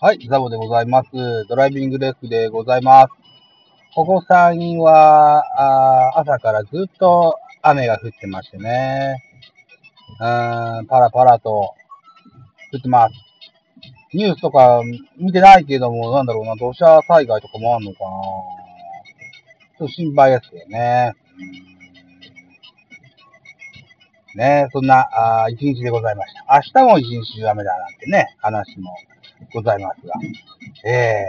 はい、ザボでございます。ドライビングレックでございます。ここ3人は、あ朝からずっと雨が降ってましてね。うん、パラパラと降ってます。ニュースとか見てないけども、なんだろうな、土砂災害とかもあんのかな。ちょっと心配ですよね。ねそんな、あ一日でございました。明日も一日雨だなんてね、話もございますが。ええ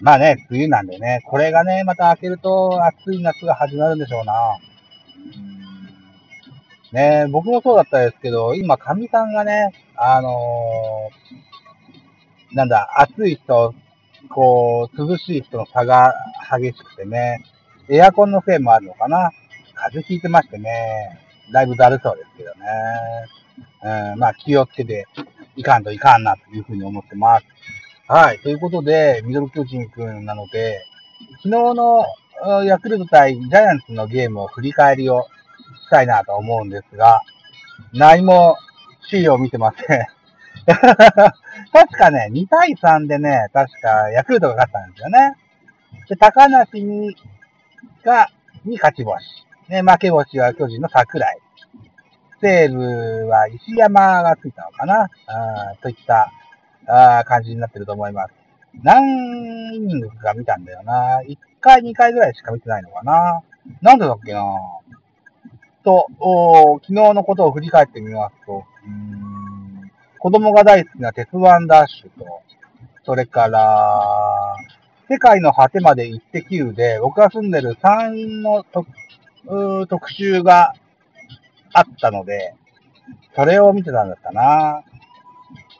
ー、まあね、梅雨なんでね、これがね、また明けると暑い夏が始まるんでしょうな。ね僕もそうだったですけど、今、神さんがね、あのー、なんだ、暑い人、こう、涼しい人の差が激しくてね、エアコンのせいもあるのかな。風邪ひいてましてね、だいぶだるそうですけどね。うん、まあ気をつけていかんといかんなというふうに思ってます。はい。ということで、ミドル巨人くんなので、昨日のヤクルト対ジャイアンツのゲームを振り返りをしたいなと思うんですが、何も資料を見てません。確かね、2対3でね、確かヤクルトが勝ったんですよね。で、高梨に、が、に勝ち星。ね、負け星は巨人の桜井。西武は石山がついたのかな？あといったあ感じになってると思います。何イニングか見たんだよな。1回、2回ぐらいしか見てないのかな。なんでだっけな？と、昨日のことを振り返ってみますと、うん子供が大好きな鉄腕ダッシュと、それから、世界の果てまで行ってきるで、僕が住んでる山陰の特集があったので、それを見てたんだったな。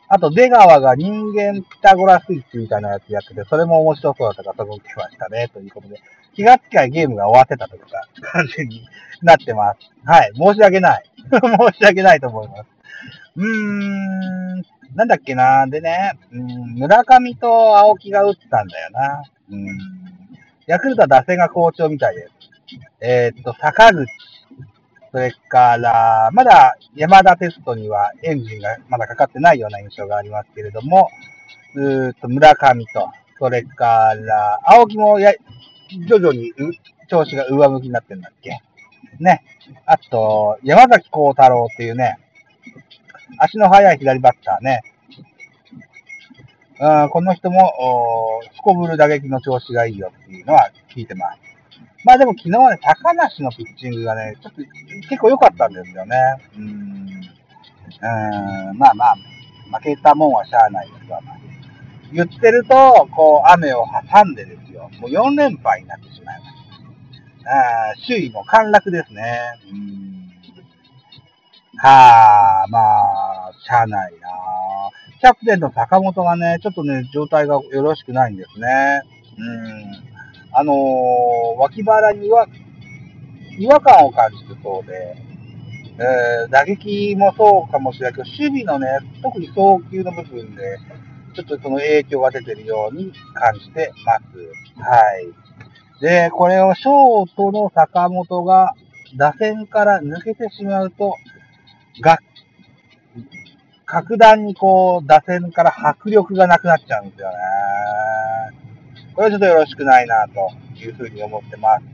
あと、出川が人間ピタゴラスイッチみたいなやつやってて、それも面白そうだったから、そこ来ましたね。ということで、気がつきゃゲームが終わってたとか、感じになってます。はい。申し訳ない。申し訳ないと思います。うーん、なんだっけな。でね、うん、村上と青木が打ったんだよな。うん。ヤクルトは打線が好調みたいです。えー、っと、坂口、それから、まだ山田テストにはエンジンがまだかかってないような印象がありますけれども、うーと村上と、それから、青木もや徐々に調子が上向きになってるんだっけ？ね。あと、山崎幸太郎っていうね、足の速い左バッターね。うん、この人も、すこぶる打撃の調子がいいよっていうのは聞いてます。まあでも昨日はね、高梨のピッチングがね、ちょっと結構良かったんですよね。うん。うん、まあまあ、負けたもんはしゃあないですわ、言ってると、こう、雨を挟んでですよ。もう4連敗になってしまいました。あ首位も陥落ですね。うん。はあ、まあ、しゃあないなキャプテンの坂本がね、ちょっとね、状態がよろしくないんですね。うん。あのー、脇腹には違和感を感じるそうで、えー、打撃もそうかもしれないけど、守備のね、特に送球の部分で、ちょっとその影響が出てるように感じてます。はい。で、これをショートの坂本が打線から抜けてしまうと、が、格段にこう、打線から迫力がなくなっちゃうんですよね。これはちょっとよろしくないな、というふうに思ってます。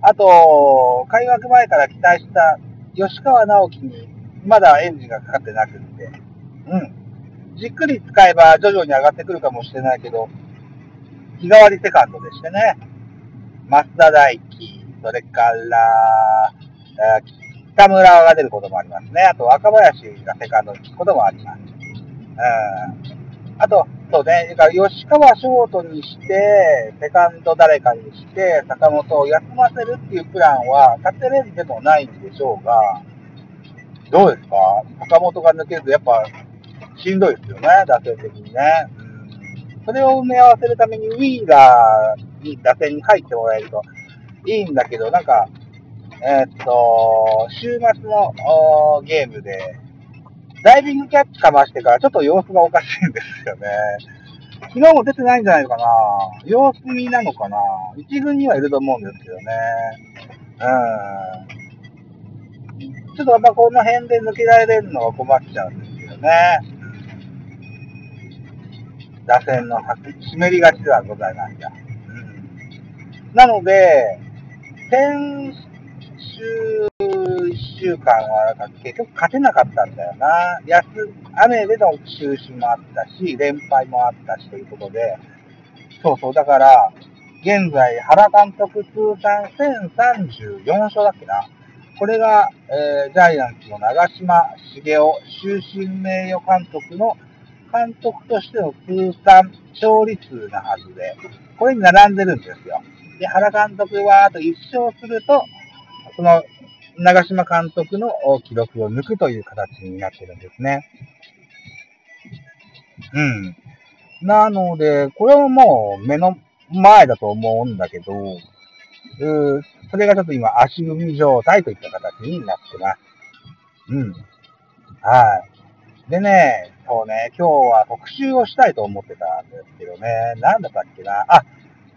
あと、開幕前から期待した吉川直樹にまだエンジンがかかってなくって、うん。じっくり使えば徐々に上がってくるかもしれないけど、日替わりセカンドでしてね、増田大輝、それから、北村が出ることもありますね。あと若林がセカンドに行くこともあります。うんあと、そうね、か吉川ショートにして、セカンド誰かにして、坂本を休ませるっていうプランは立てれるでもないんでしょうが、どうですか？坂本が抜けるとやっぱしんどいですよね、打線的にね。それを埋め合わせるためにウィーラーに打線に入ってもらえると。いいんだけど、なんか、えー、っと、週末のゲームで、ダイビングキャッチかましてからちょっと様子がおかしいんですよね。昨日も出てないんじゃないのかな様子見なのかな一軍にはいると思うんですけどね。うん。ちょっとやっぱこの辺で抜けられるのは困っちゃうんですけどね。打線の湿りがちではございました。うん、なので、先週週間はなんか結局勝てなかったんだよな。安、雨での中止もあったし、連敗もあったしということで、そうそう、だから、現在、原監督通算1034勝だっけな。これが、えー、ジャイアンツの長嶋茂雄終身名誉監督の監督としての通算勝利数なはずで、これに並んでるんですよ。で、原監督はあと1勝すると、その長嶋監督の記録を抜くという形になってるんですね。うん。なので、これはもう目の前だと思うんだけど、うーそれがちょっと今足踏み状態といった形になってます。うん。はい。でね、そうね、今日は特集をしたいと思ってたんですけどね、なんだったっけな。あ、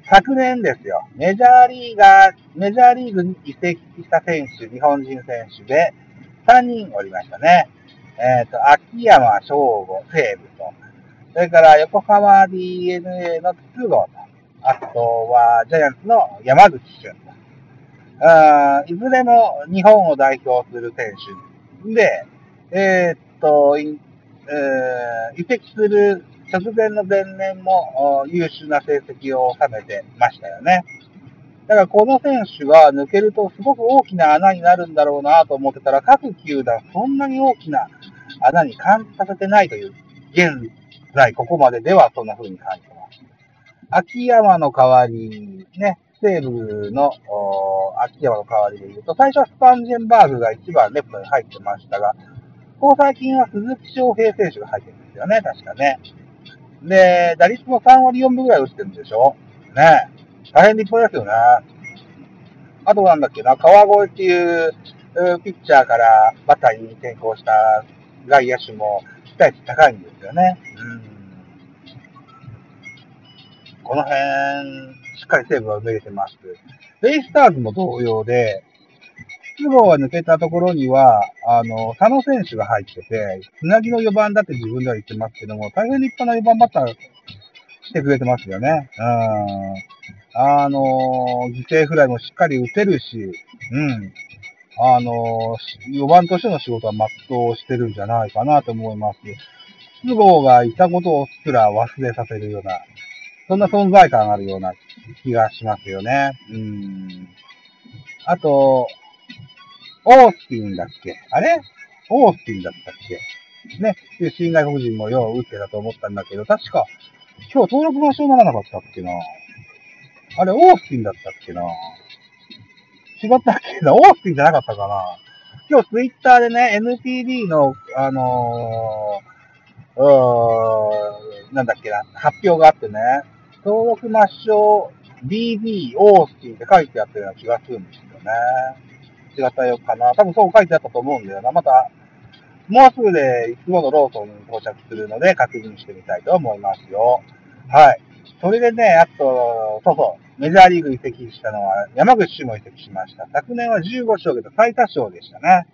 昨年ですよ。メジャーリーガー、メジャーリーグに移籍した選手、日本人選手で3人おりましたね。えっ、ー、と、秋山翔吾、西武と、それから横浜 DNA の筒香と、あとは、ジャイアンツの山口俊と。あいずれも日本を代表する選手で、えー、っと、えー、移籍する直前の前年も優秀な成績を収めてましたよね。だからこの選手が抜けるとすごく大きな穴になるんだろうなと思ってたら、各球団そんなに大きな穴に感じさせてないという、現在ここまでではそんな風に感じてます。秋山の代わりに、ね、西武の秋山の代わりで言うと、最初はスパンジェンバーグが1番レフトに入ってましたが、ここ最近は鈴木翔平選手が入ってるんですよね、確かね。で、打率も3割4分ぐらい打ってるんでしょ？ね大変立派ですよね。あとなんだっけな、川越っていうピッチャーからバッターに転向した外野手も期待値高いんですよね。うんこの辺、しっかりセーブが埋めれてます。ベイスターズも同様で、筒香が抜けたところには、あの、佐野選手が入ってて、つなぎの4番だって自分では言ってますけども、大変立派な4番バッターしてくれてますよね。うん。あの、犠牲フライもしっかり打てるし、うん。あの、4番としての仕事は全うしてるんじゃないかなと思います。筒香がいたことをすら忘れさせるような、そんな存在感あるような気がしますよね。うん。あと、オースティンだっけ？あれ？オースティンだったっけ？ね。新外国人もよう打ってたと思ったんだけど、確か、今日登録抹消ならなかったっけな？あれ、オースティンだったっけな？違ったっけな？オースティンじゃなかったかな？今日ツイッターでね、NPD の、あのー、うーなんだっけな、発表があってね、登録抹消 DB オースティンって書いてあったような気がするんですよね。違ったよかな。多分そう書いてあったと思うんだよな。また、もうすぐでいつものローソンに到着するので確認してみたいと思いますよ。はい。それでね、あと、そうそう、メジャーリーグ移籍したのは山口氏も移籍しました。昨年は15勝で最多勝でしたね。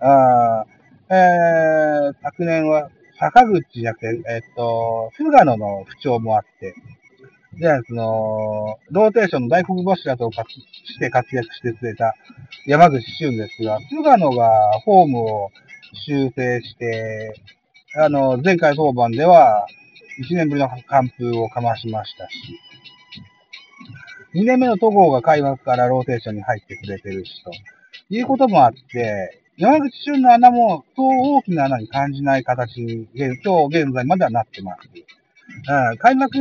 うん、えー、昨年は坂口じゃなくて、えっと、菅野の不調もあって、ジャイアンツのローテーションの大黒柱として活躍してくれた山口俊ですが、菅野がフォームを修正して、あの、前回登板では1年ぶりの完封をかましましたし、2年目の戸郷が開幕からローテーションに入ってくれてるし、ということもあって、山口俊の穴もそう大きな穴に感じない形に、今日現在まではなってます。うん、開幕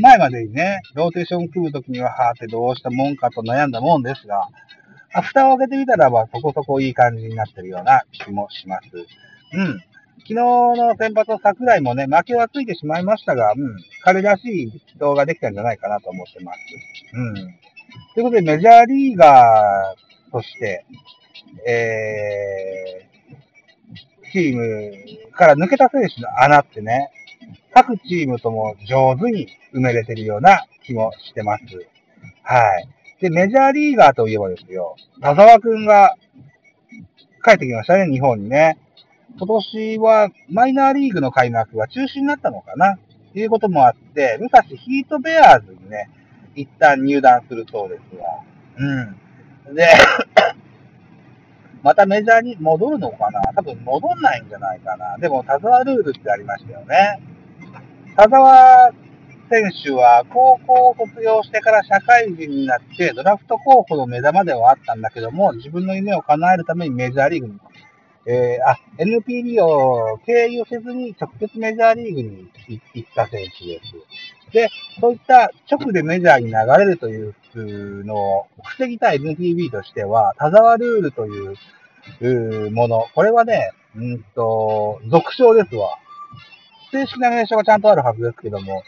前までにね、ローテーション組むときには、はーってどうしたもんかと悩んだもんですが、あ蓋を開けてみたらば、そこそこいい感じになってるような気もします。うん。昨日の先発の桜井もね、負けはついてしまいましたが、うん、彼らしい動画できたんじゃないかなと思ってます。うん。ということで、メジャーリーガーとして、えー、チームから抜けた選手の穴ってね、各チームとも上手に埋めれてるような気もしてます。はい。で、メジャーリーガーといえばですよ、田沢くんが帰ってきましたね、日本にね。今年はマイナーリーグの開幕は中止になったのかなっていうこともあって、昔ヒートベアーズにね、一旦入団するそうですわ。うん。で、またメジャーに戻るのかな多分戻んないんじゃないかな。でも、田沢ルールってありましたよね。田沢選手は高校を卒業してから社会人になってドラフト候補の目玉ではあったんだけども、自分の夢を叶えるためにメジャーリーグに、えー、あ、NPB を経由せずに直接メジャーリーグに行った選手です。で、そういった直でメジャーに流れるというのを防ぎたい NPB としては、田沢ルールというもの、これはね、うんと、俗称ですわ。正式な名称がちゃんとあるはずですけども、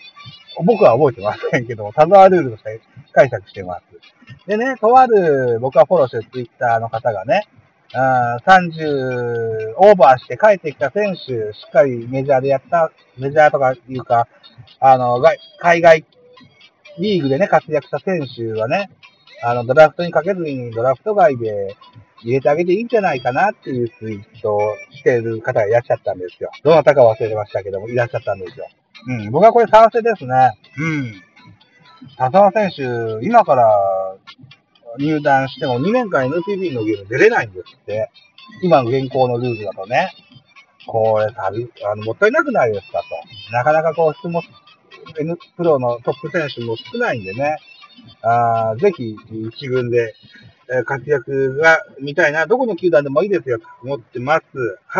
僕は覚えてませんけど、田沢ルールとして解釈してます。でね、とある僕がフォローしてるツイッターの方がね、あ30オーバーして帰ってきた選手、しっかりメジャーでやった、メジャーとかいうか、あの、海外リーグでね、活躍した選手はね、あの、ドラフトにかけずにドラフト外で入れてあげていいんじゃないかなっていうツイートをしてる方がいらっしゃったんですよ。どなたか忘れましたけども、いらっしゃったんですよ。うん、僕はこれ賛成ですね。うん。田沢選手、今から入団しても2年間 NPB のゲーム出れないんですって。今の現行のルールだとね。これ、あの、もったいなくないですかと。なかなかこう、質問、N プロのトップ選手も少ないんでね。あぜひ、一軍で、活躍が見たいな。どこの球団でもいいですよと思ってます。はい。